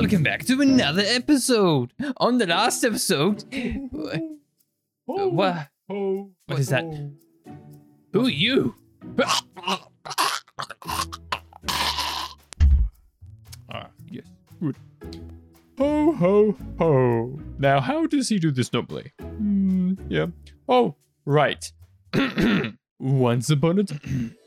Welcome back to another episode. On the last episode, what? What is that? Who are you? Ah, yes. Good. Ho, ho, ho. Now, how does he do this normally? Hmm, yeah. Oh, right. Once upon a time.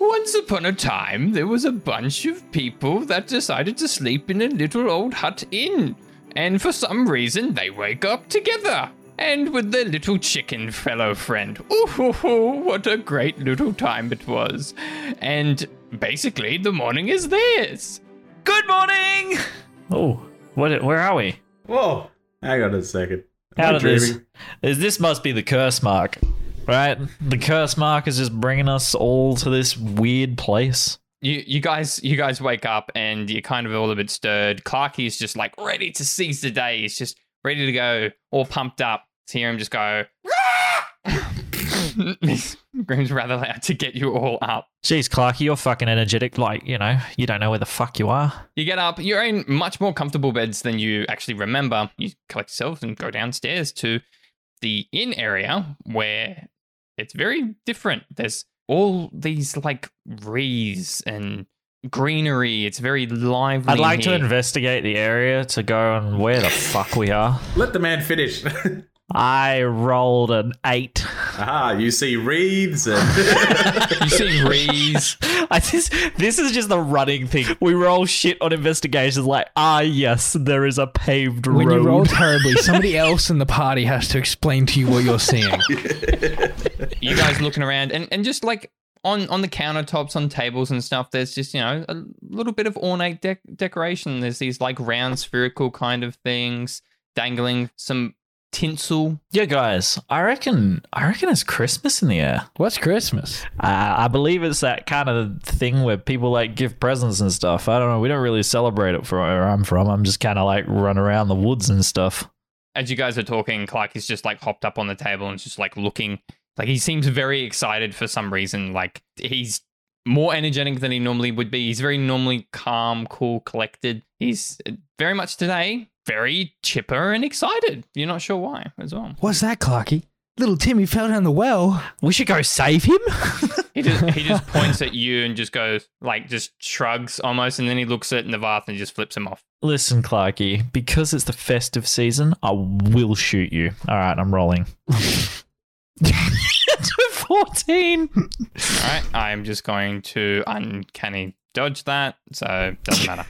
Once upon a time, there was a bunch of people that decided to sleep in a little old hut inn. And for some reason, they wake up together. And with their little chicken fellow friend. Ooh, hoo, hoo, what a great little time it was. And basically, the morning is theirs. Good morning! Oh, what? Where are we? Whoa! Hang on a second. Am How I did this? Is this must be the curse mark, right? The curse mark is just bringing us all to this weird place. You, you guys, you guys wake up and you're kind of all a bit stirred. Clarky is just like ready to seize the day. He's just ready to go, all pumped up. To hear him just go, screams rather loud to get you all up. Jeez, Clarky, you're fucking energetic. Like you know, you don't know where the fuck you are. You get up. You're in much more comfortable beds than you actually remember. You collect yourself and go downstairs to the inn area where it's very different. There's all these like wreaths and greenery. It's very lively. I'd like to investigate the area to go on where the fuck we are. Let the man finish. I rolled an eight. Ah, You see wreaths and You see wreaths. I just, this is just the running thing. We roll shit on investigations like, ah, yes, there is a paved When road. you roll terribly, somebody else in the party has to explain to you what you're seeing. you guys looking around and, and just like on on the countertops on tables and stuff there's just you know a little bit of ornate dec- decoration there's these like round spherical kind of things dangling some tinsel yeah, guys, I reckon, I reckon it's Christmas in the air. What's Christmas? Uh, I believe it's that kind of thing where people like give presents and stuff. I don't know. We don't really celebrate it from where I'm from. I'm just kind of like run around the woods and stuff. as you guys are talking clark is just like hopped up on the table and just like looking like he seems very excited for some reason like he's more energetic than he normally would be he's very normally calm cool collected he's uh, very much today very chipper and excited you're not sure why as well What's that, Clarky? Little Timmy fell down the well. We should go save him. He just he just points at you and just goes like just shrugs almost, and then he looks at Navath and just flips him off. Listen, Clarky, because it's the festive season, I will shoot you. All right, I'm rolling. Fourteen. All right, I'm just going to uncanny dodge that, so doesn't matter.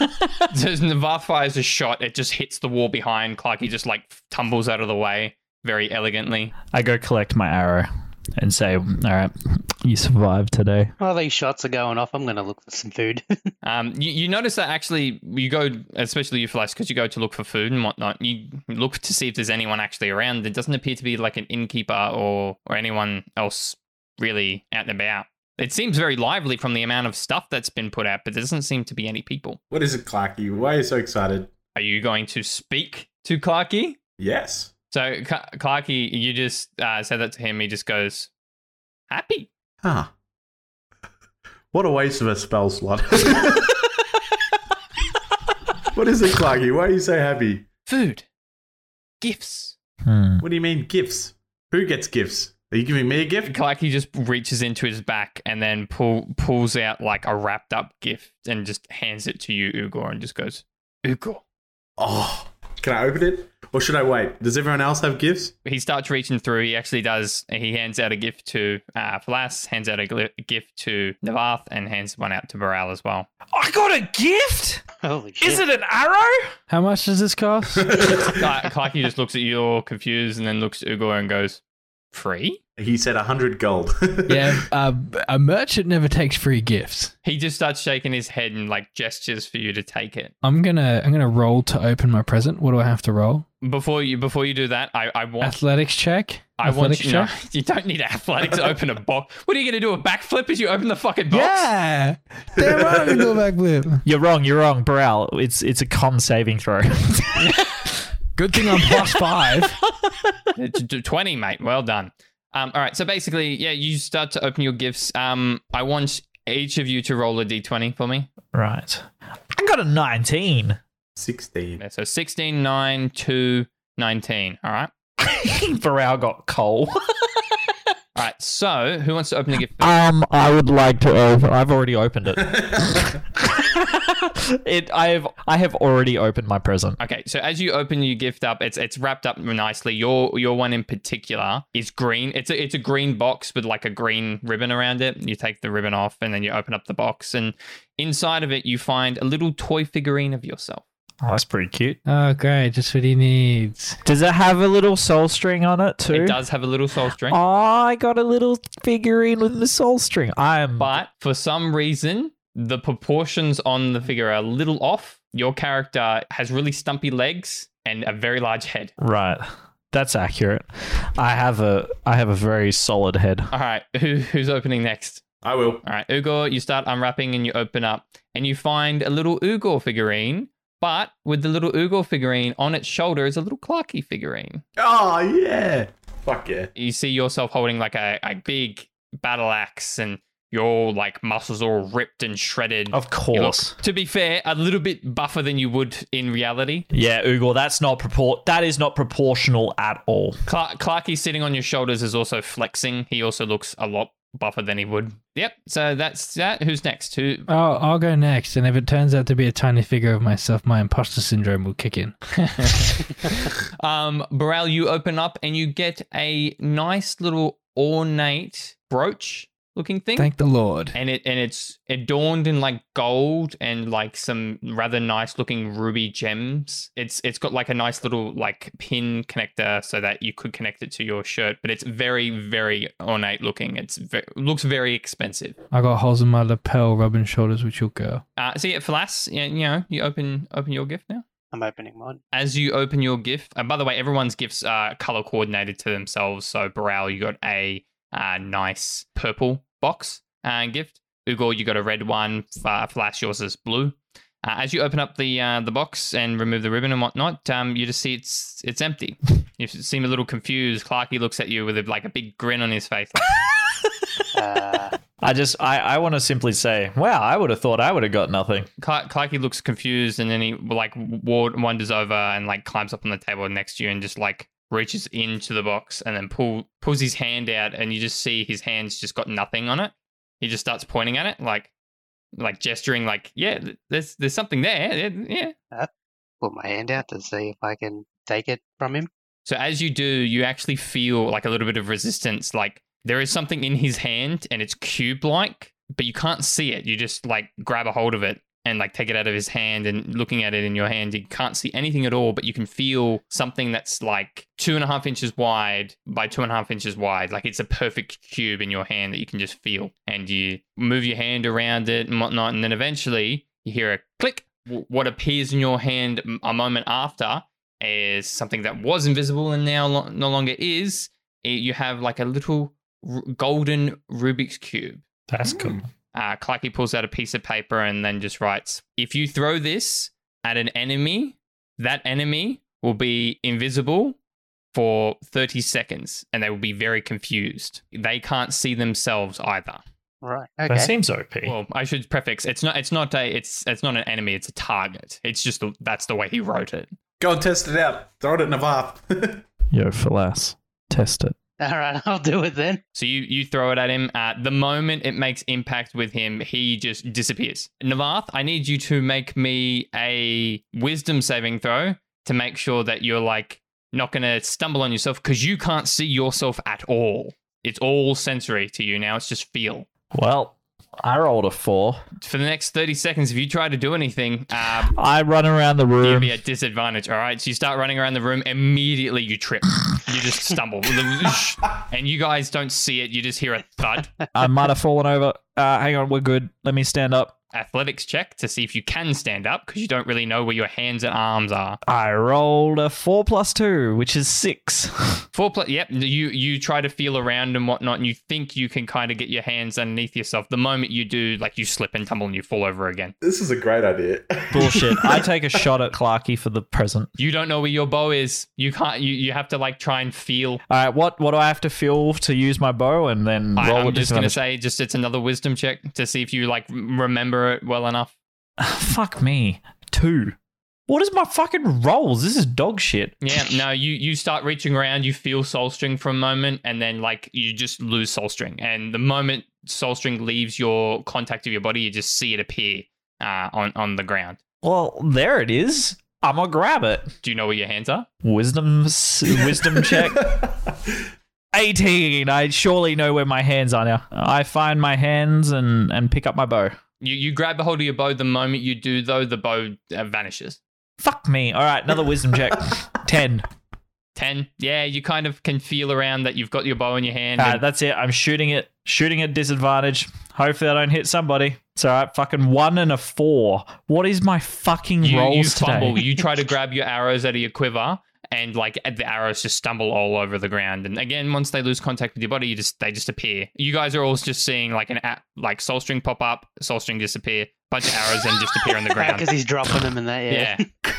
so as Navath fires a shot, it just hits the wall behind. Clarky just like tumbles out of the way very elegantly. I go collect my arrow and say, "All right, you survived today." While these shots are going off, I'm going to look for some food. Um, you, you notice that actually you go, especially you Flash, because you go to look for food and whatnot. You look to see if there's anyone actually around. There doesn't appear to be like an innkeeper or or anyone else really out and about. It seems very lively from the amount of stuff that's been put out, but there doesn't seem to be any people. what is it, Clarky? Why are you so excited? Are you going to speak to Clarky? Yes. So Ca- Clarky, you just uh, said that to him. He just goes, "Happy." Huh. What a waste of a spell slot. what is it, Clarky? Why are you so happy? Food, gifts. Hmm. What do you mean gifts? Who gets gifts? Are you giving me a gift? Clarky just reaches into his back and then pull pulls out like a wrapped up gift and just hands it to you, Ugor, and just goes, Ugor. Oh, can I open it? Or should I wait? Does everyone else have gifts? He starts reaching through. He actually does. He hands out a gift to uh, Flas, hands out a gli- gift to Navath, and hands one out to Baral as well. I got a gift. Holy shit. Is it an arrow? How much does this cost? Cla- Clarky just looks at you all confused and then looks at Ugor and goes, Free? He said a hundred gold. yeah, uh, a merchant never takes free gifts. He just starts shaking his head and like gestures for you to take it. I'm gonna I'm gonna roll to open my present. What do I have to roll? Before you before you do that, I, I want Athletics check. I want Athletics you. No, check. you don't need athletics to open a box. What are you going to do? A backflip as you open the fucking box? Yeah. Damn right, I'm gonna do a backflip. You're wrong. You're wrong, Baral. It's it's a con saving throw. Good thing I'm plus five. Uh, t- t- 20, mate. Well done. Um, all right. So basically, yeah, you start to open your gifts. Um, I want each of you to roll a d20 for me. right. I got a 19. 16. Yeah, so 16, 9, 2, 19. All right. Burrell got coal. All right. So who wants to open the gift? Um, I would like to open. I've already opened it. it. I have. I have already opened my present. Okay, so as you open your gift up, it's it's wrapped up nicely. Your your one in particular is green. It's a it's a green box with like a green ribbon around it. You take the ribbon off and then you open up the box and inside of it you find a little toy figurine of yourself. Oh, that's pretty cute. Oh, great. Just what he needs. Does it have a little soul string on it too? It does have a little soul string, Oh, I got a little figurine with the soul string. I am. but for some reason the proportions on the figure are a little off. Your character has really stumpy legs and a very large head. right. That's accurate. I have a. I have a very solid head. All right, who, who's opening next? I will. All right, Ugor, you start unwrapping and you open up and you find a little Ugor figurine, but with the little Ugor figurine on its shoulder is a little Clarky figurine. Oh, yeah. Fuck yeah. You see yourself holding like a, a big battle axe and your like muscles all ripped and shredded. Of You look, course. to be fair, a little bit buffer than you would in reality. Yeah, Ugor. That's not propor. That is not proportional at all. Cla- Clarky sitting on your shoulders is also flexing. He also looks a lot buffer than he would. Yep. So that's that. Who's next? Who? Oh, I'll go next. And if it turns out to be a tiny figure of myself, my imposter syndrome will kick in. um, Burrell, you open up and you get a nice little ornate brooch looking thing. Thank the Lord. and it and it's adorned in like gold and like some rather nice looking ruby gems. It's it's got like a nice little like pin connector so that you could connect it to your shirt, but it's very very ornate looking. It's ve- looks very expensive. I got holes in my lapel, rubbing shoulders with your girl. Uh, see it, Flas. You, you know, you open open your gift now. I'm opening mine. As you open your gift, and by the way, everyone's gifts are color coordinated to themselves. So Burrell, you got a uh, nice purple box uh, gift. Ugor, you got a red one. Uh, Flash, yours is blue. Uh, as you open up the uh, the box and remove the ribbon and whatnot, um, you just see it's it's empty. You seem a little confused. Clarky looks at you with a, like a big grin on his face. Uh, I just. I. I want to simply say, wow. I would have thought I would have got nothing. Cla- Clarky looks confused and then he like wa- wanders over and like climbs up on the table next to you and just like reaches into the box and then pull pulls his hand out and you just see his hand's just got nothing on it. He just starts pointing at it like like gesturing like yeah there's there's something there yeah, yeah. Uh, put my hand out to see if I can take it from him. So as you do, you actually feel like a little bit of resistance. Like there is something in his hand and it's cube like, but you can't see it. You just like grab a hold of it and like take it out of his hand and looking at it in your hand, you can't see anything at all, but you can feel something that's like two and a half inches wide by two and a half inches wide. Like it's a perfect cube in your hand that you can just feel. And you move your hand around it and whatnot. And then eventually you hear a click. What appears in your hand a moment after is something that was invisible and now no longer is. You have like a little golden Rubik's cube. That's cool. Uh, Clarky pulls out a piece of paper and then just writes, "If you throw this at an enemy, that enemy will be invisible for 30 seconds, and they will be very confused. They can't see themselves either." Right. That Okay. seems OP. Well, I should prefix: it's not, it's not a, it's, it's not an enemy. It's a target. It's just the, that's the way he wrote it. Go and test it out. Throw it in a bath. Yo, Falas, test it. All right. I'll do it then. So you you throw it at him. At the moment it makes impact with him, he just disappears. Navath, I need you to make me a wisdom saving throw to make sure that you're like not gonna stumble on yourself because you can't see yourself at all. It's all sensory to you now. It's just feel. Well, I rolled a four. For the next thirty seconds, if you try to do anything, uh, I run around the room. you'll be at disadvantage. All right. So you start running around the room. Immediately you trip. You just stumble, and you guys don't see it. You just hear a thud. I might have fallen over. Uh, hang on, we're good. Let me stand up. Athletics check to see if you can stand up because you don't really know where your hands and arms are. I rolled a four plus two, which is six. Four plus, yep. You you try to feel around and whatnot, and you think you can kind of get your hands underneath yourself. The moment you do, like you slip and tumble and you fall over again. this is a great idea. Bullshit. I take a shot at Clarky for the present. You don't know where your bow is. You can't. You, you have to like try and feel. All right, what what do I have to feel to use my bow and then I, roll I'm just gonna say, just it's another wisdom check to see if you like remember it well enough. Fuck me. Two. What is my fucking rolls? This is dog shit. Yeah, no, you you start reaching around, you feel soul string for a moment, and then like you just lose soul string. And the moment soul string leaves your contact of your body, you just see it appear uh, on on the ground. Well, there it is. I'm gonna grab it. Do you know where your hands are? Wisdom, wisdom check. 18. I surely know where my hands are now. I find my hands and, and pick up my bow. You you grab a hold of your bow. The moment you do, though, the bow uh, vanishes. Fuck me. All right, another wisdom check. 10. Ten. Yeah, you kind of can feel around that you've got your bow in your hand. All and- that's it. I'm shooting it. Shooting at disadvantage. Hopefully, I don't hit somebody. It's all right. Fucking one and a four. What is my fucking you, rolls you today? fumble. you try to grab your arrows out of your quiver, and like the arrows just stumble all over the ground. And again, once they lose contact with your body, you just they just appear. You guys are all just seeing like an a- like soul string pop up, soul string disappear, bunch of arrows then just appear on the ground. Because he's dropping them in that. Yeah. yeah.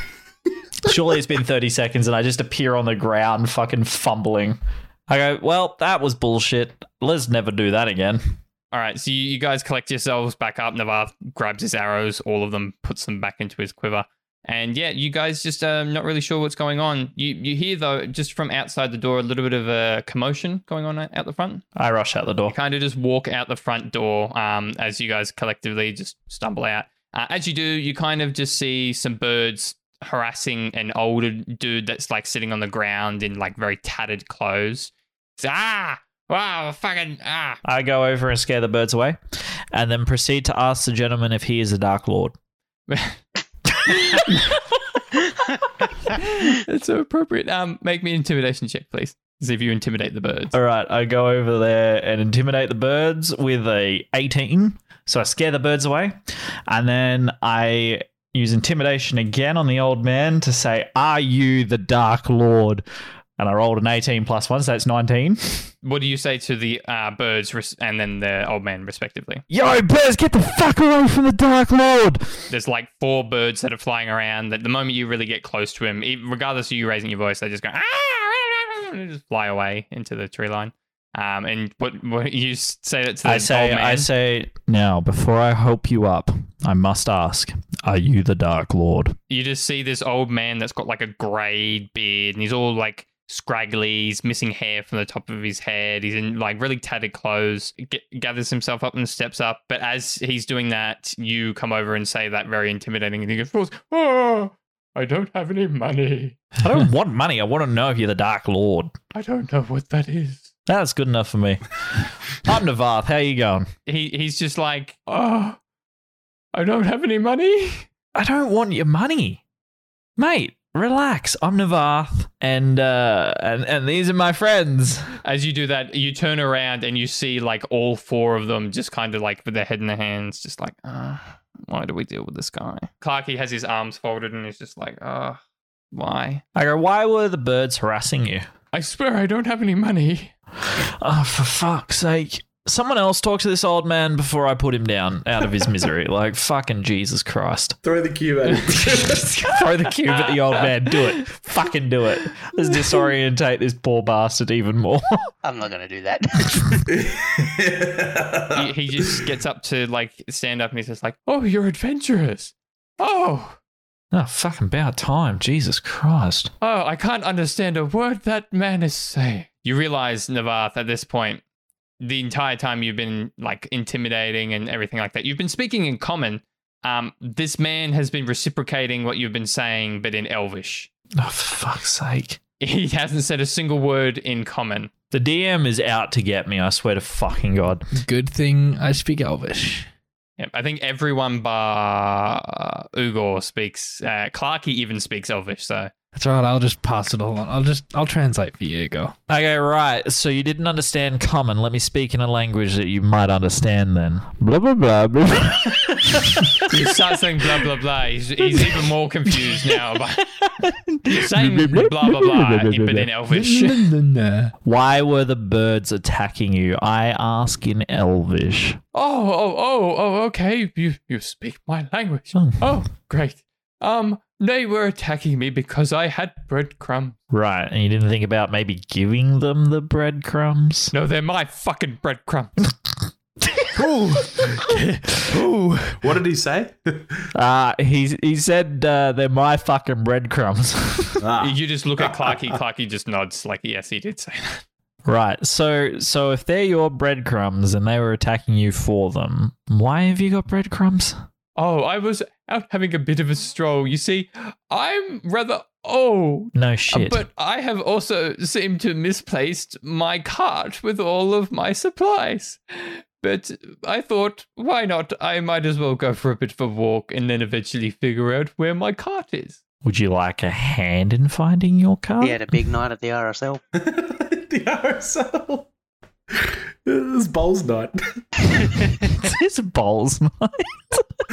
Surely it's been 30 seconds and I just appear on the ground fucking fumbling. I go, well, that was bullshit. Let's never do that again. All right, so you, you guys collect yourselves back up. Navarre grabs his arrows, all of them, puts them back into his quiver. And yeah, you guys just uh, not really sure what's going on. You you hear though, just from outside the door, a little bit of a commotion going on out the front. I rush out the door. Kind of just walk out the front door um, as you guys collectively just stumble out. Uh, as you do, you kind of just see some birds harassing an older dude that's like sitting on the ground in like very tattered clothes. It's, ah, wow, fucking ah. I go over and scare the birds away and then proceed to ask the gentleman if he is a Dark Lord. That's so appropriate. Um, make me an intimidation check, please. See if you intimidate the birds. All right, I go over there and intimidate the birds with a 18. So I scare the birds away. And then I use intimidation again on the old man to say, Are you the Dark Lord? And I rolled an 18 plus one, so that's 19. What do you say to the uh, birds res- and then the old man, respectively? Yo, birds, get the fuck away from the Dark Lord! There's like four birds that are flying around. That the moment you really get close to him, regardless of you raising your voice, they just go ah, and just fly away into the tree line. Um, and what, what you say that to the I say, old man? I say, now, before I help you up, I must ask, Are you the Dark Lord? you just see this old man that's got like a grey beard and he's all like scraggly. He's missing hair from the top of his head. He's in like really tattered clothes. G- gathers himself up and steps up. But as he's doing that, you come over and say that very intimidating thing. He goes, Oh, I don't have any money. I don't want money. I want to know if you're the Dark Lord. I don't know what that is. That's good enough for me. I'm Navarth. How you going? he he's just like, Oh, I don't have any money. I don't want your money, mate. Relax. I'm Navarth, and uh, and and these are my friends. as you do that, you turn around and you see like all four of them just kind of like with their head in their hands, just like, ah, why do we deal with this guy? Clarky has his arms folded and he's just like, ah, why? I go. Why were the birds harassing you? I swear I don't have any money. Oh, for fuck's sake! Someone else talk to this old man before I put him down out of his misery. like fucking Jesus Christ! Throw the cube at him. Throw the cube at the old man. Do it. Fucking do it. Let's disorientate this poor bastard even more. I'm not gonna do that. he, he just gets up to like stand up and he's just like, Oh, you're adventurous. Oh, oh, fucking about time. Jesus Christ! oh, I can't understand a word that man is saying. you realize Navath at this point, the entire time you've been like intimidating and everything like that, you've been speaking in common. Um, this man has been reciprocating what you've been saying, but in Elvish. Oh, for fuck's sake! He hasn't said a single word in common. The DM is out to get me. I swear to fucking god. Good thing I speak Elvish. Yep, I think everyone bar uh, Ugor speaks. Uh, Clarky even speaks Elvish, so That's all right. I'll just pass it along. I'll just I'll translate for you. Go. Okay, right. So you didn't understand common. Let me speak in a language that you might understand then. Blah blah blah blah. he starts saying blah blah blah. He's, he's even more confused now. But he's saying blah blah blah, but in Elvish. Why were the birds attacking you? I ask in Elvish. Oh, oh, oh, oh, okay. You you speak my language. Oh. Oh, great. Um, they were attacking me because I had breadcrumbs. Right, and you didn't think about maybe giving them the breadcrumbs? No, they're my fucking breadcrumbs. Ooh. Ooh. What did he say? Uh, he he said uh, they're my fucking breadcrumbs. ah, You just look at Clarky. Clarky just nods like, yes, he did say that. right. So so if they're your breadcrumbs and they were attacking you for them, why have you got breadcrumbs? Oh, I was out having a bit of a stroll. You see, I'm rather old. No shit. But I have also seemed to misplaced my cart with all of my supplies. But I thought, why not? I might as well go for a bit of a walk and then eventually figure out where my cart is. Would you like a hand in finding your cart? He had a big night at the RSL. the RSL. It's bowls night. it's balls.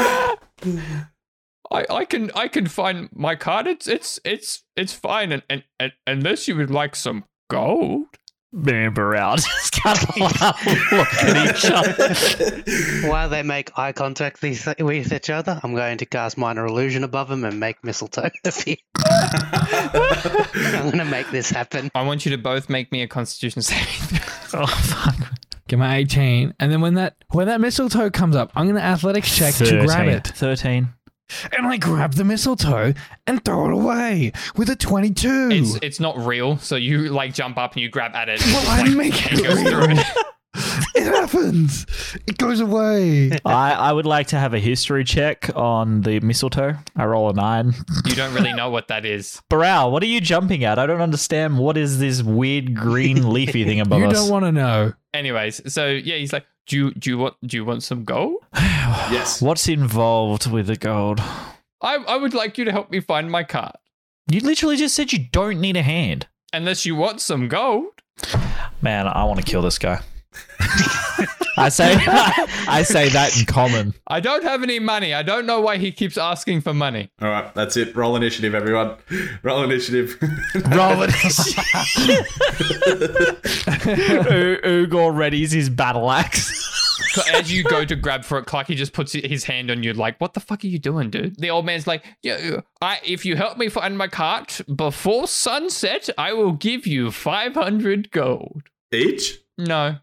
I, I can I can find my card. It's it's it's it's fine. And, and, and unless you would like some gold. Remember out. Just kind of look at each other. While they make eye contact with with each other, I'm going to cast minor illusion above them and make mistletoe appear. I'm going to make this happen. I want you to both make me a Constitution saving throw. Oh fuck. Get my 18. And then when that when that mistletoe comes up, I'm going to athletics check to grab it. Thirteen. And I grab the mistletoe and throw it away with a 22. It's it's not real, so you like jump up and you grab at it. well, I make it it real. it. it happens. It goes away. I, I would like to have a history check on the mistletoe. I roll a nine. You don't really know what that is. Baral, what are you jumping at? I don't understand. What is this weird green leafy thing above You us? You don't want to know. Anyways, so yeah, he's like, do you do you want do you want some gold? yes. What's involved with the gold? I I would like you to help me find my cart. You literally just said you don't need a hand. Unless you want some gold. Man, I want to kill this guy. I say I say that in common. I don't have any money. I don't know why he keeps asking for money. All right, that's it. Roll initiative, everyone. Roll initiative. Roll it. Ugor readies his battle axe. So As you go to grab for it, Clarky just puts his hand on you, like, "What the fuck are you doing, dude?" The old man's like, "Yeah, I if you help me find my cart before sunset, I will give you five hundred gold." Each? No,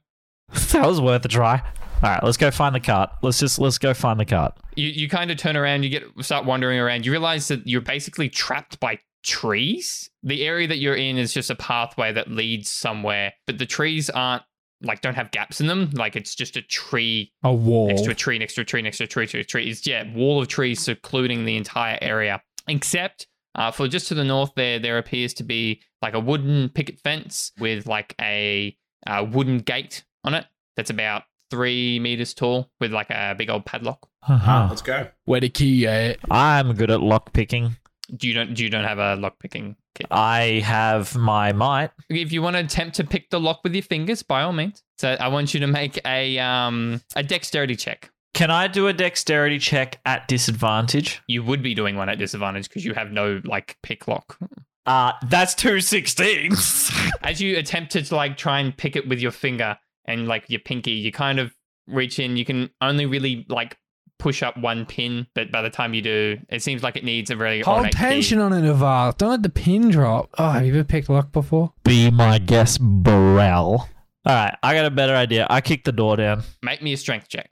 that was worth a try. All right, let's go find the cart. Let's just let's go find the cart. you you kind of turn around, you get start wandering around. You realize that you're basically trapped by trees. The area that you're in is just a pathway that leads somewhere, but the trees aren't like don't have gaps in them. Like it's just a tree A wall. next to a tree, next to a tree, next to a tree, to a tree. It's yeah, wall of trees secluding the entire area. Except uh, for just to the north there, there appears to be like a wooden picket fence with like a uh, wooden gate on it that's about three meters tall with like a big old padlock. Ah, let's go. Where the key at? I'm good at lock picking. Do you don't do you don't have a lock picking kit? I have my might. If you want to attempt to pick the lock with your fingers, by all means. So I want you to make a um a dexterity check. Can I do a dexterity check at disadvantage? You would be doing one at disadvantage because you have no like pick lock. Uh, that's two 16s. As you attempt to like try and pick it with your finger and like your pinky, you kind of reach in. You can only really like push up one pin, but by the time you do, it seems like it needs a very Hold ornate key. tension on it, Navarre. Don't let the pin drop. Oh, have you ever picked lock before? Be my guest, Burrell. All right, I got a better idea. I kick the door down. Make me a strength check.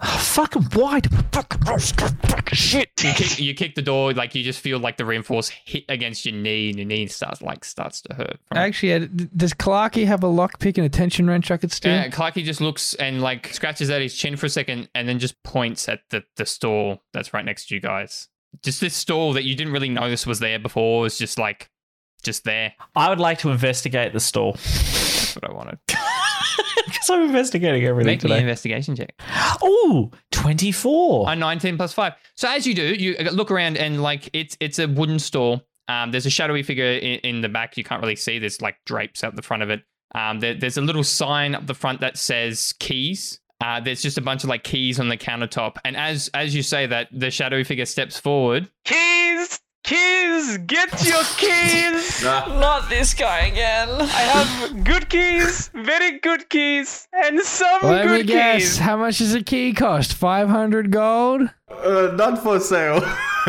Oh, fucking wide. Fucking fucking shit. You kick, you kick the door, like you just feel like the reinforce hit against your knee, and your knee starts like starts to hurt. from. Actually, d- does Clarky have a lock pick and a tension wrench I could steal? Yeah, Clarky just looks and like scratches at his chin for a second and then just points at the, the stall that's right next to you guys. Just this stall that you didn't really notice was there before was just like just there. I would like to investigate the stall. That's what I wanted. Because I'm investigating everything Make me an today. investigation check. Ooh, 24. A 19 plus 5. So as you do, you look around and like it's it's a wooden stall. Um, there's a shadowy figure in, in the back. You can't really see. There's like drapes out the front of it. Um, there, there's a little sign up the front that says keys. Uh, there's just a bunch of like keys on the countertop. And as as you say that, the shadowy figure steps forward. Keys! Keys! Get your keys! Not this guy again. I have good keys, very good keys, and some Let me guess. keys. How much does a key cost? 500 gold? uh, not for sale.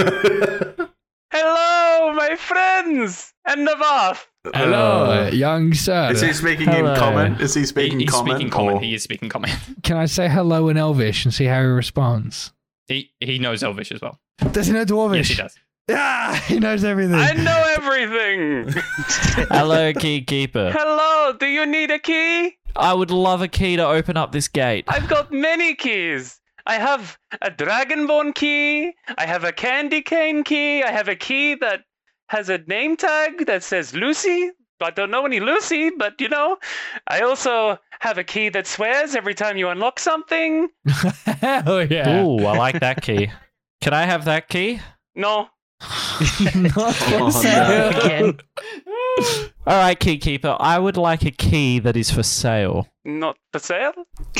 Hello, my friends! and Navath. Hello, Uh, young sir. is he speaking Hello. in common? Is he He- speaking he's common? speaking common. or- He is speaking common. Can I say hello in Elvish and see how he responds? he he knows Elvish as well. Does he know Dwarvish? Yes, he does. Ah, he knows everything. I know everything. Hello, key keeper. Hello, do you need a key? I would love a key to open up this gate. I've got many keys. I have a Dragonborn key. I have a candy cane key. I have a key that has a name tag that says Lucy. I don't know any Lucy, but you know. I also have a key that swears every time you unlock something. Hell yeah. Ooh, I like that key. Can I have that key? No. Not for Oh, sale. Again. All right, key keeper. I would like a key that is for sale. Not for sale?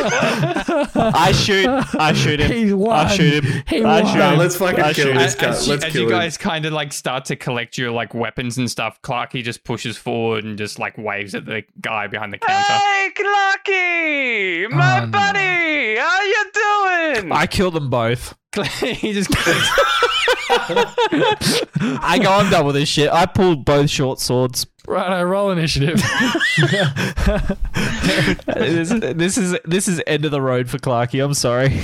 I shoot. I shoot him. He's won. I shoot him. He I won. shoot No, him. let's fucking I kill shoot this guy. as Let's as kill you him. guys kind of like start to collect your like weapons and stuff, Clarky just pushes forward and just like waves at the guy behind the counter. Hey, Clarky! My Oh, no. buddy! How you doing? I kill them both. he just. I go, I'm done with this shit. I pulled both short swords. Right, I roll initiative. this, this is this is end of the road for Clarky. I'm sorry.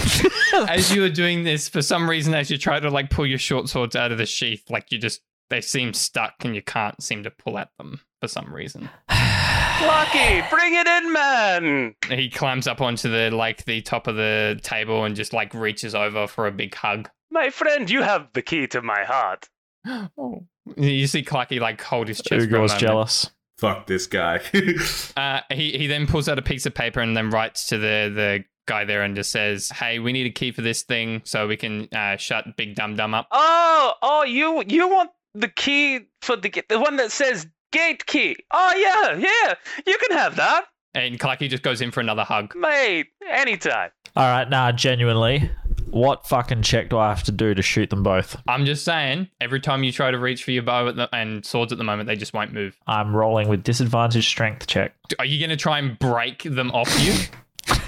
as you are doing this, for some reason, as you try to like pull your short swords out of the sheath, like you just they seem stuck and you can't seem to pull at them for some reason. Clarky, bring it in, man! He climbs up onto the like the top of the table and just like reaches over for a big hug. My friend, you have the key to my heart. Oh. You see Clarky like hold his chest. for a Ugor's jealous. Fuck this guy. Uh, he he then pulls out a piece of paper and then writes to the the guy there and just says, "Hey, we need a key for this thing so we can uh, shut Big Dum Dum up." Oh, oh, you you want the key for the the one that says gate key? Oh yeah, yeah, you can have that, And Clarky just goes in for another hug. mate. Anytime. All right, nah, genuinely. What fucking check do I have to do to shoot them both? I'm just saying, every time you try to reach for your bow at the, and swords at the moment, they just won't move. I'm rolling with disadvantage strength check. Are you going to try and break them off you?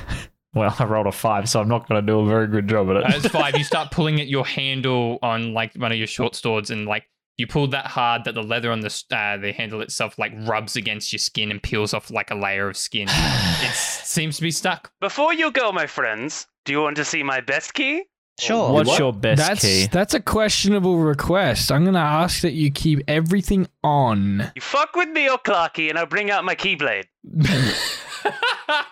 Well, I rolled a five, so I'm not going to do a very good job at it. As five, you start pulling at your handle on like one of your short swords, and like you pull that hard that the leather on the uh, the handle itself like rubs against your skin and peels off like a layer of skin. it seems to be stuck. Before you go, my friends, do you want to see my best key? Sure. What's What? your best that's key? that's a questionable request. I'm gonna ask that you keep everything on. You fuck with me or Clarky, and I'll bring out my keyblade.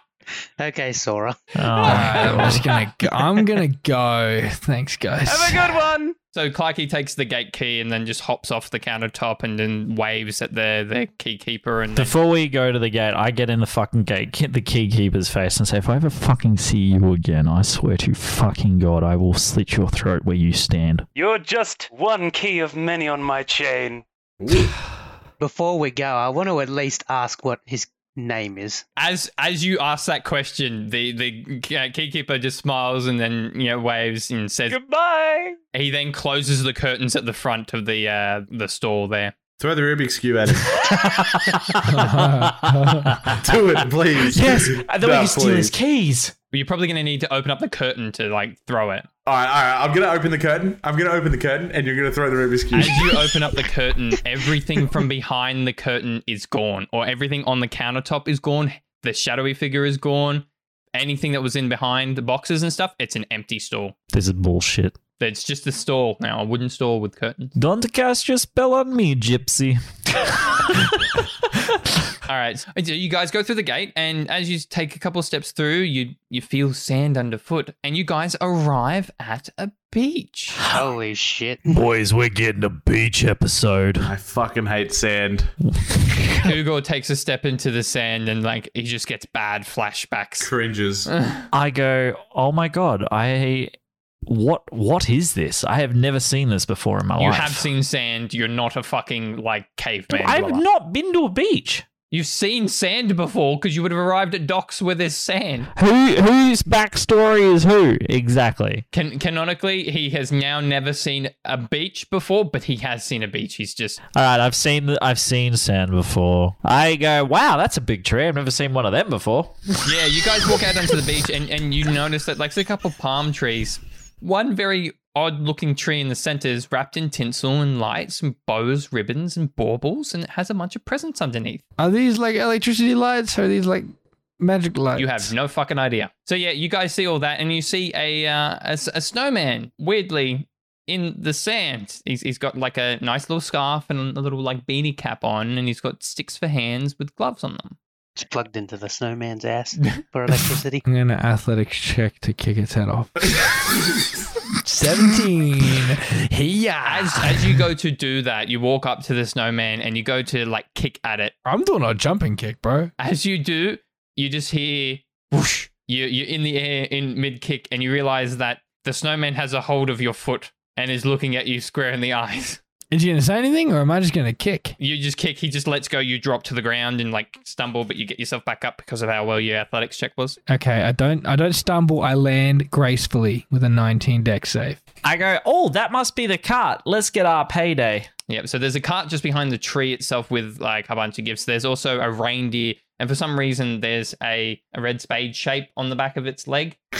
Okay, Sora. Oh, Alright, I'm just gonna go. I'm gonna go. Thanks, guys. Have a good one. So Clarky takes the gate key and then just hops off the countertop and then waves at the the key keeper and then, Before we go to the gate, I get in the fucking gate, hit the key keeper's face, and say, "If I ever fucking see you again, I swear to fucking God, I will slit your throat where you stand." You're just one key of many on my chain. Before we go, I want to at least ask what his name is. as as you ask that question, the the uh, key keeper just smiles and then you know waves and says Goodbye. he then closes the curtains at the front of the uh the stall there. Throw the Rubik's Cube at him. Do it, please. yes, and then we No, can steal his keys. But you're probably going to need to open up the curtain to like throw it. All right, all right. I'm gonna open the curtain. I'm gonna open the curtain, and you're gonna throw the Rubik's Cube. As you open up the curtain, everything from behind the curtain is gone, or everything on the countertop is gone. The shadowy figure is gone. Anything that was in behind the boxes and stuff, it's an empty stall. This is bullshit. It's just a stall now, a wooden stall with curtains. Don't cast your spell on me, Gypsy. All right, so you guys go through the gate, and as you take a couple steps through, you you feel sand underfoot, and you guys arrive at a beach. Holy shit. Boys, we're getting a beach episode. I fucking hate sand. Ugor takes a step into the sand, and like he just gets bad flashbacks. Cringes. I go, oh my god, I. What what is this? I have never seen this before in my You life. You have seen sand. You're not a fucking like caveman. I've not been to a beach. You've seen sand before because you would have arrived at docks where there's sand. Who whose backstory is who exactly? Can, canonically, he has now never seen a beach before, but he has seen a beach. He's just All right, I've seen I've seen sand before. I go, wow, that's a big tree. I've never seen one of them before. yeah. You guys walk out onto the beach and and you notice that like there's a couple palm trees. One very odd looking tree in the center is wrapped in tinsel and lights and bows, ribbons, and baubles, and it has a bunch of presents underneath. Are these like electricity lights? Or are these like magic lights? You have no fucking idea. So yeah, you guys see all that, and you see a uh, a, a snowman weirdly in the sand. He's he's got like a nice little scarf and a little like beanie cap on, and he's got sticks for hands with gloves on them. It's plugged into the snowman's ass for electricity. I'm gonna athletics check to kick its head off. Seventeen. Yeah. As as you go to do that, you walk up to the snowman and you go to like kick at it. I'm doing a jumping kick, bro. As you do, you just hear whoosh. You you're in the air in mid kick, and you realize that the snowman has a hold of your foot and is looking at you square in the eyes. Is he gonna say anything, or am I just gonna kick? You just kick. He just lets go. You drop to the ground and like stumble, but you get yourself back up because of how well your athletics check was. Okay, I don't. I don't stumble. I land gracefully with a 19 dex save. I go, oh, that must be the cart. Let's get our payday. Yep. So there's a cart just behind the tree itself with like a bunch of gifts. There's also a reindeer, and for some reason there's a, a red spade shape on the back of its leg.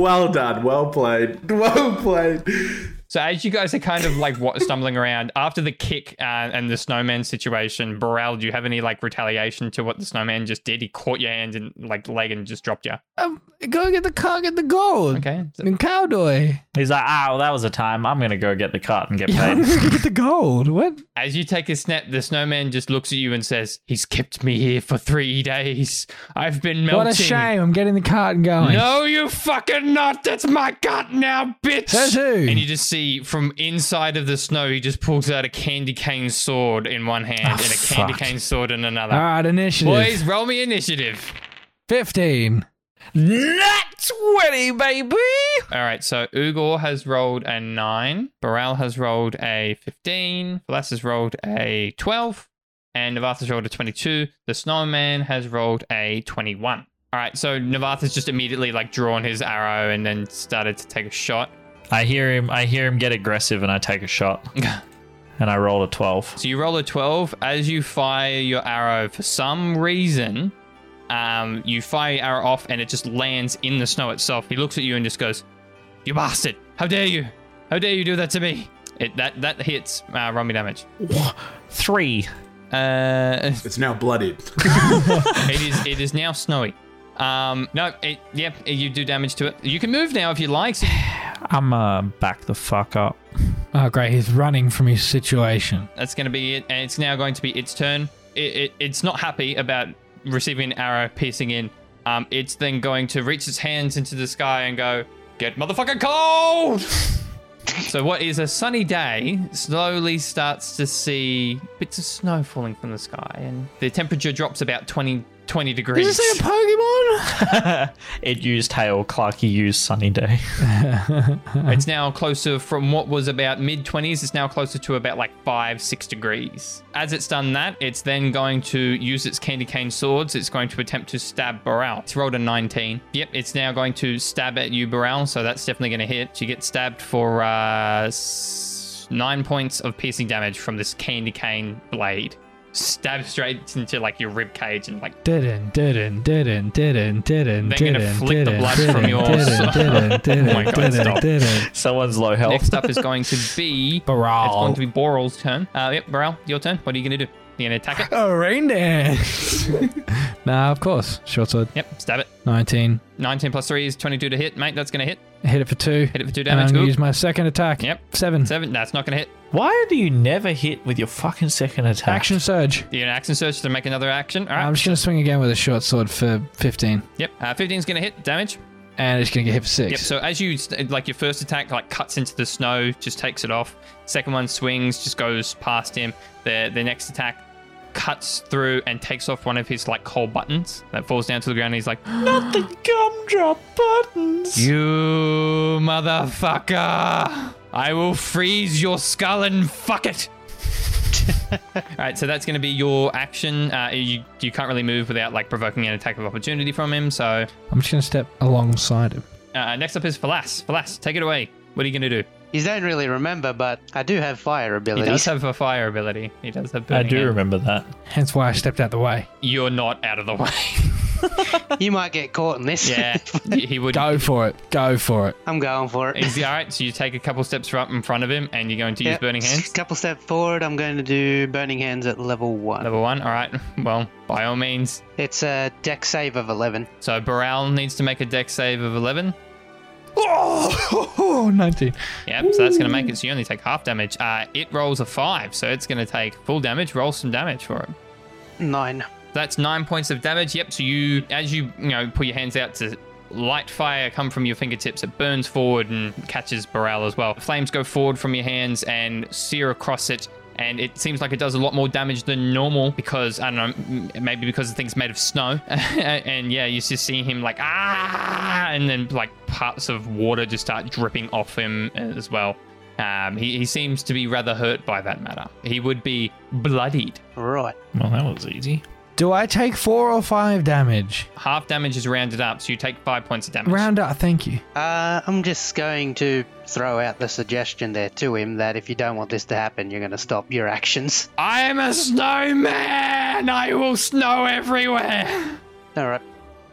Well done. Well played. Well played. So as you guys are kind of like what stumbling around after the kick uh, and the snowman situation, Burrell, do you have any like retaliation to what the snowman just did? He caught your hand and like leg and just dropped you. Um, go get the car, get the gold. Okay. So- And cowdoy. He's like, ah, well, that was a time. I'm going to go get the cart and get Yeah, I'm paid. gonna get the gold. What? As you take a snap, the snowman just looks at you and says, "He's kept me here for three days. I've been melting." What a shame. I'm getting the cart and going. No, you fucking not. That's my gut now, bitch. Says who? And you just see from inside of the snow, he just pulls out a candy cane sword in one hand Oh, and a candy cane sword in another. All right, initiative. Boys, roll me initiative. 15. Not 20, baby. All right, so Ugor has rolled a 9, Burrell has rolled a 15, Velas has rolled a 12, and Navarth has rolled a 22. The Snowman has rolled a 21. All right, so Navarth has just immediately like drawn his arrow and then started to take a shot. I hear him. I hear him get aggressive, and I take a shot, and I roll a 12. So you roll a 12. As you fire your arrow, for some reason, um, you fire your arrow off and it just lands in the snow itself. He looks at you and just goes, You bastard! How dare you! How dare you do that to me! It, that that hits uh, roll me damage. Three. Uh, It's now blooded. it is it is now snowy. Um, no, it, yep, you do damage to it. You can move now if you like. So I'm uh back the fuck up. Oh, great. He's running from his situation. that's going to be it, and it's now going to be its turn. It, it it's not happy about receiving an arrow piercing in. Um, it's then going to reach its hands into the sky and go, "Get motherfucking cold!" so what is a sunny day slowly starts to see bits of snow falling from the sky, and the temperature drops about 20, 20 degrees. Is this a Pokemon? it used hail. Clarky used sunny day. It's now closer from what was about mid 20s, it's now closer to about like 5, 6 degrees. As it's done that, it's then going to use its candy cane swords. It's going to attempt to stab Baral. It's rolled a 19. Yep, it's now going to stab at you, Baral, so that's definitely going to hit. You get stabbed for uh, 9 points of piercing damage from this candy cane blade. Stab straight into like your rib cage and like Didn't, didn't, didn't, didn't, didn't, Then gonna didn't, flick the blood from your- didn't, didn't, Oh my God, stop. Someone's low health. next up is going to be It's going to be Boral's turn. Uh, yep, Boral, your turn. What are you going to do? You going to attack it? Oh, rain dance. nah, of course. Short sword. Yep, stab it. 19. 19 plus 3 is 22 to hit, mate. That's going to hit. Hit it for two. Hit it for 2 And damage. I'm going Oop. to use my second attack. Yep. Seven. 7. That's not going to hit. Why do you never hit with your fucking second attack? Action surge. You're going to action surge to make another action. All right. I'm just going to swing again with a short sword for 15. yep. Uh, 15 is going to hit. Damage. And it's going to get hit for six. Yep. So as you, like, your first attack, like, cuts into the snow, just takes it off. Second one swings, just goes past him. The, the next attack cuts through and takes off one of his, like, cold buttons that falls down to the ground. And he's like, Not the gumdrop buttons. You motherfucker! I will freeze your skull and fuck it. All right, so that's going to be your action. Uh, you you can't really move without like provoking an attack of opportunity from him. So I'm just going to step alongside him. uh, next up is Falas. Falas, take it away. What are you going to do? You don't really remember, but I do have fire ability. He does have a fire ability. He does have. I burning do hand. remember that. Hence why I stepped out the way. You're not out of the way. You might get caught in this. Yeah, he he would. Go for it. Go for it. I'm going for it. Is he all right? So you take a couple steps up in front of him, and you're going to use Yep. burning hands. Couple steps forward. I'm going to do burning hands at level one. Level one. All right. Well, by all means. It's a dex save of 11. So Baral needs to make a dex save of 11. Oh, 19. Yep. So that's going to make it. So you only take half damage. Uh, it rolls a five, so it's going to take full damage. Roll some damage for it. Nine. That's nine points of damage. Yep. So you, as you, you know, put your hands out to light fire come from your fingertips. It burns forward and catches Baral as well. Flames go forward from your hands and sear across it. And it seems like it does a lot more damage than normal because, I don't know, maybe because the thing's made of snow. and yeah, you just see him like, ah, and then like parts of water just start dripping off him as well. Um, he, he seems to be rather hurt by that matter. He would be bloodied. Right. Well, that was easy. Do I take four or five damage? Half damage is rounded up, so you take five points of damage. Round up, thank you. Uh, I'm just going to throw out the suggestion there to him that if you don't want this to happen, you're going to stop your actions. I am a snowman. I will snow everywhere. All right.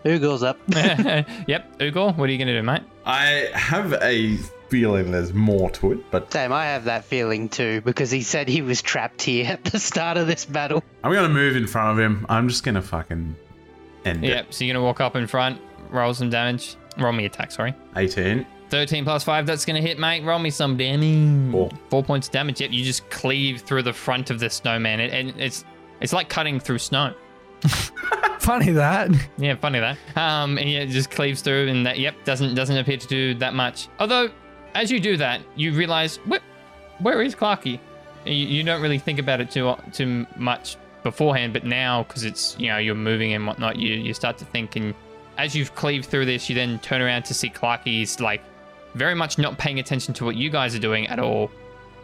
Who up? yep, Ugor, what are you gonna do, mate? I have a feeling there's more to it, but Sam, I have that feeling too because he said he was trapped here at the start of this battle. I'm gonna move in front of him. I'm just gonna fucking end it. Yep. So you're gonna walk up in front, roll some damage. Roll me attack. Sorry. 18. 13 plus 5, that's going to hit, mate. Roll me some damage. Four. Four points of damage. Yep, you just cleave through the front of the snowman. It, and it's it's like cutting through snow. Funny that. Yeah, funny that. Um, and yeah, it just cleaves through, and that yep doesn't doesn't appear to do that much. Although, as you do that, you realize where where is Clarky? You, you don't really think about it too too much beforehand, but now because it's you know you're moving and whatnot, you you start to think, and as you've cleaved through this, you then turn around to see Clarky's like very much not paying attention to what you guys are doing at all.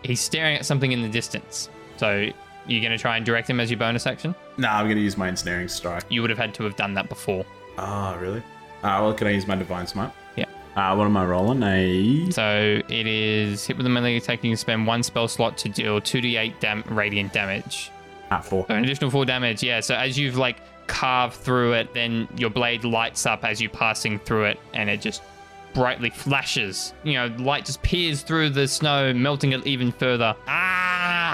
He's staring at something in the distance. So you're gonna try and direct him as your bonus action. Nah, I'm gonna use my ensnaring strike. You would have had to have done that before. Ah, really? Ah, well, can I use my divine smite? Yeah. Ah, what am I rolling? A So it is hit with a melee attack. You can spend one spell slot to deal 2d8 dam- radiant damage. ah, four. So an additional four damage. Yeah. So as you've like carved through it, then your blade lights up as you're passing through it, and it just brightly flashes. You know, light just peers through the snow, melting it even further. Ah!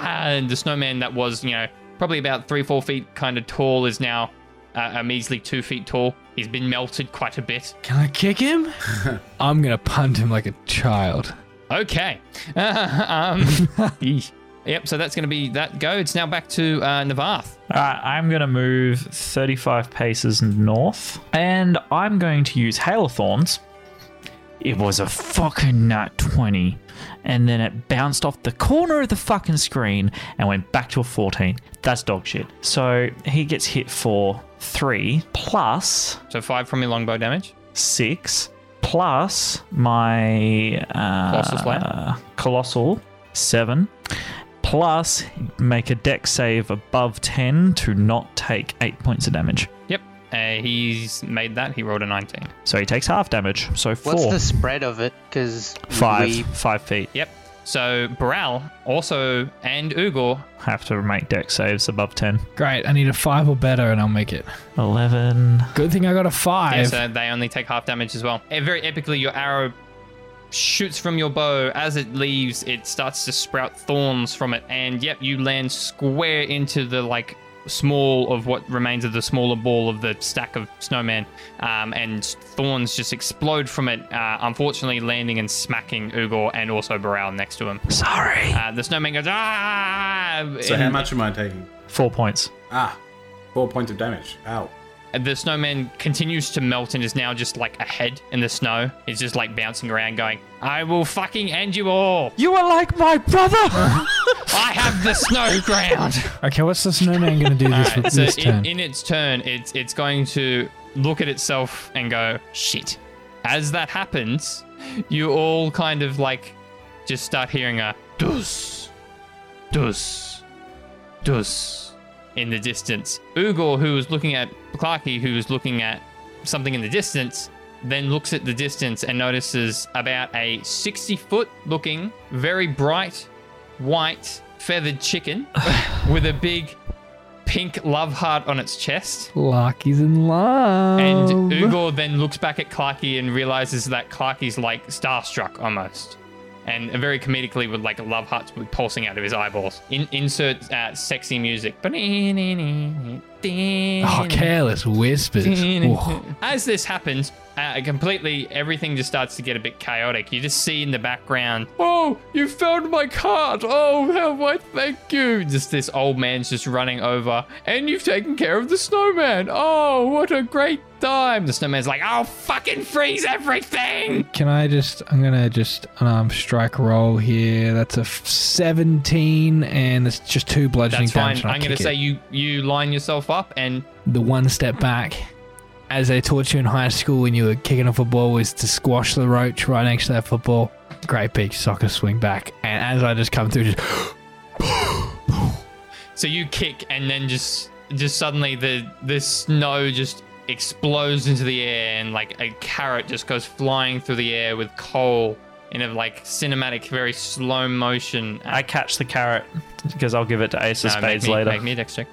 And the snowman that was, you know, probably about three, four feet kind of tall is now uh, a measly two feet tall. He's been melted quite a bit. Can I kick him? I'm gonna punt him like a child. Okay. um, yep, so that's going to be that go. It's now back to uh, Navath. All right, I'm going to move 35 paces north, and I'm going to use Hail of Thorns. It was a fucking nat 20, and then it bounced off the corner of the fucking screen and went back to a 14. That's dog shit. So he gets hit for 3 plus So five from your longbow damage. 6 plus my uh, Colossal Slayer? colossal 7 plus make a dex save above 10 to not take 8 points of damage. Yep. Uh, he's made that. He rolled a 19. So he takes half damage. So 4 What's the spread of it? Because 5 we 5 feet. Yep. So Baral also and Ugor. Have to make dex saves above 10. Great. I need a five or better, and I'll make it. 11 Good thing I got a Yeah, five. so they only take half damage as well. And very epically, your arrow shoots from your bow. As it leaves, it starts to sprout thorns from it, and yep, you land square into the like small of what remains of the smaller ball of the stack of snowman, um, and thorns just explode from it. Uh, unfortunately, landing and smacking Ugor and also Baral next to him. Sorry. Uh, the snowman goes ah. So how much am I taking? 4 points. Ah, four points of damage. Ow. The snowman continues to melt and is now just like a head in the snow. He's just like bouncing around, going, "I will fucking end you all." You are like my brother. I have the snow ground. okay, what's the snowman gonna do this, Alright, so this in, turn? in its turn, it's it's going to look at itself and go, "Shit." As that happens, you all kind of like just start hearing a dus, dus, dus in the distance. Ugor, who was looking at Clarky, who was looking at something in the distance, then looks at the distance and notices about a 60 foot looking, very bright, white, feathered chicken with a big pink love heart on its chest. Clarky's in love. And Ugor then looks back at Clarky and realizes that Clarky's like starstruck almost. And very comedically with like love hearts pulsing out of his eyeballs. In- insert uh, sexy music. Oh, careless whispers. As this happens, uh, completely everything just starts to get a bit chaotic. You just see in the background, oh, you found my cart. Oh, how I thank you. Just this old man's just running over, and you've taken care of the snowman. Oh, what a great time. The snowman's like, I'll fucking freeze everything. Can I just? I'm gonna just um strike roll here. That's a 17, and it's just two bludgeoning That's fine. I'm gonna say it. you you line yourself up and the one step back, as they taught you in high school when you were kicking a football, was to squash the roach right next to that football. Great big soccer swing back, and as I just come through, just So you kick, and then just just suddenly the the snow just explodes into the air, and like a carrot just goes flying through the air with coal in a like cinematic, very slow motion. I catch the carrot because I'll give it to Ace of make Spades me, later. Make me a dex check.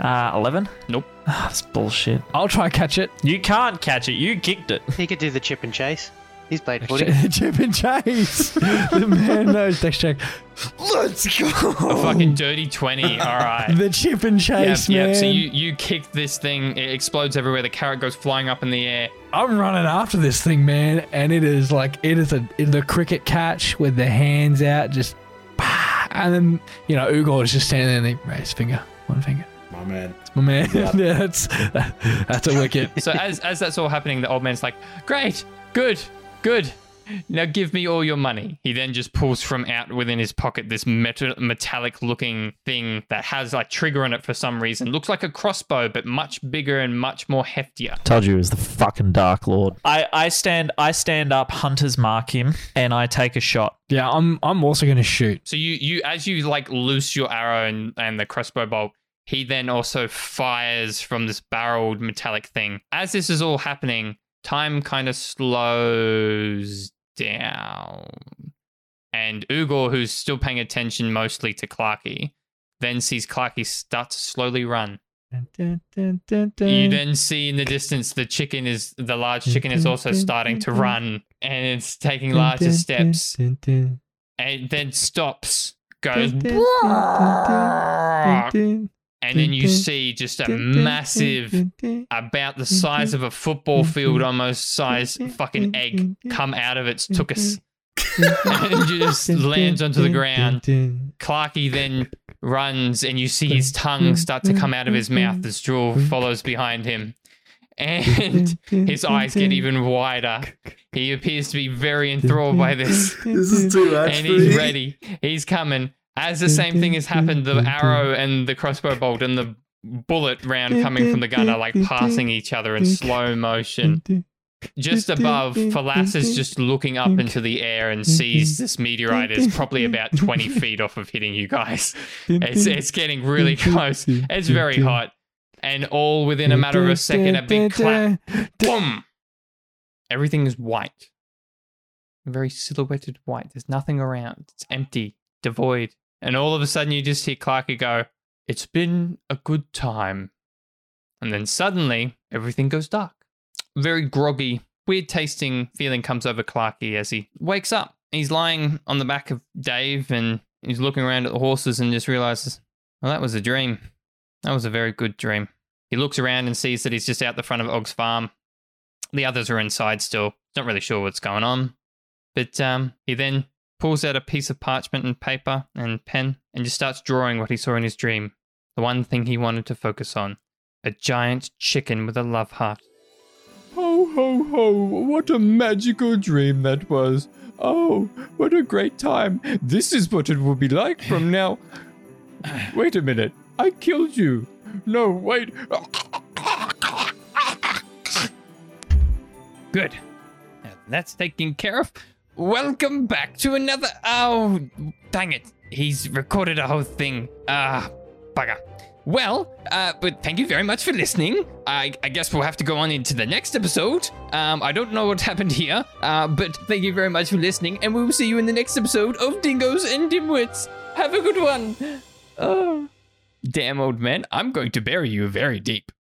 Uh, 11? Nope. Ah, that's bullshit. I'll try catch it. You can't catch it. You kicked it. He could do the chip and chase. He's played footy. Chip and chase. the man knows. Dex check. Let's go. A fucking dirty twenty. All right. The chip and Yep, chase, yep. man. So you you kick this thing, it explodes everywhere. The carrot goes flying up in the air. I'm running after this thing, man, and it is like it is a it- the cricket catch with the hands out, just bah, and then you know Ugor is just standing there and they raise finger, one finger. My man. It's my man. yeah, that's that's a wicket. So as as that's all happening, the old man's like, "Great, good, good. Now give me all your money." He then just pulls from out within his pocket this metal, metallic-looking thing that has like trigger on it for some reason. Looks like a crossbow, but much bigger and much more heftier. Told you it was the fucking Dark Lord. I, I stand I stand up, hunters mark him, and I take a shot. Yeah, I'm I'm also gonna shoot. So you you as you like loose your arrow and, and the crossbow bolt, he then also fires from this barreled metallic thing. As this is all happening, time kind of slows down. And Ugor, who's still paying attention mostly to Clarky, then sees Clarky start to slowly run. You then see in the distance the chicken is the large chicken is also starting to run and it's taking larger steps and then stops, goes and then you see just a massive about the size of a football field almost size fucking egg come out of its tuchus and just lands onto the ground. Clarky then runs and you see his tongue start to come out of his mouth as Drool follows behind him. And his eyes get even wider. He appears to be very enthralled by this. This is too much And he's ready. He's coming. As the same thing has happened, the arrow and the crossbow bolt and the bullet round coming from the gun are like passing each other in slow motion. Just above, Falas is just looking up into the air and sees this meteorite is probably about 20 feet off of hitting you guys. It's, it's getting really close. It's very hot. And all within a matter of a second, a big clap. Boom! Everything is white. Very silhouetted white. There's nothing around. It's empty, devoid. And all of a sudden, you just hear Clarky go, It's been a good time. And then suddenly, everything goes dark. Very groggy, weird tasting feeling comes over Clarky as he wakes up. He's lying on the back of Dave and he's looking around at the horses and just realizes, Well, that was a dream. That was a very good dream. He looks around and sees that he's just out the front of Og's farm. The others are inside still. Not really sure what's going on. But um, he then pulls out a piece of parchment and paper and pen and just starts drawing what he saw in his dream. The one thing he wanted to focus on a giant chicken with a love heart. Ho, ho, ho. What a magical dream that was. Oh, what a great time. This is what it will be like from now. Wait a minute. I killed you. No, wait. Good. Now That's taken care of. Welcome back to another. Oh, dang it. He's recorded a whole thing. Ah, bugger. Well, uh, but thank you very much for listening. I, I guess we'll have to go on into the next episode. Um, I don't know what happened here, uh, but thank you very much for listening, and we will see you in the next episode of Dingoes and Dimwits. Have a good one. Oh. damn old man, I'm going to bury you very deep.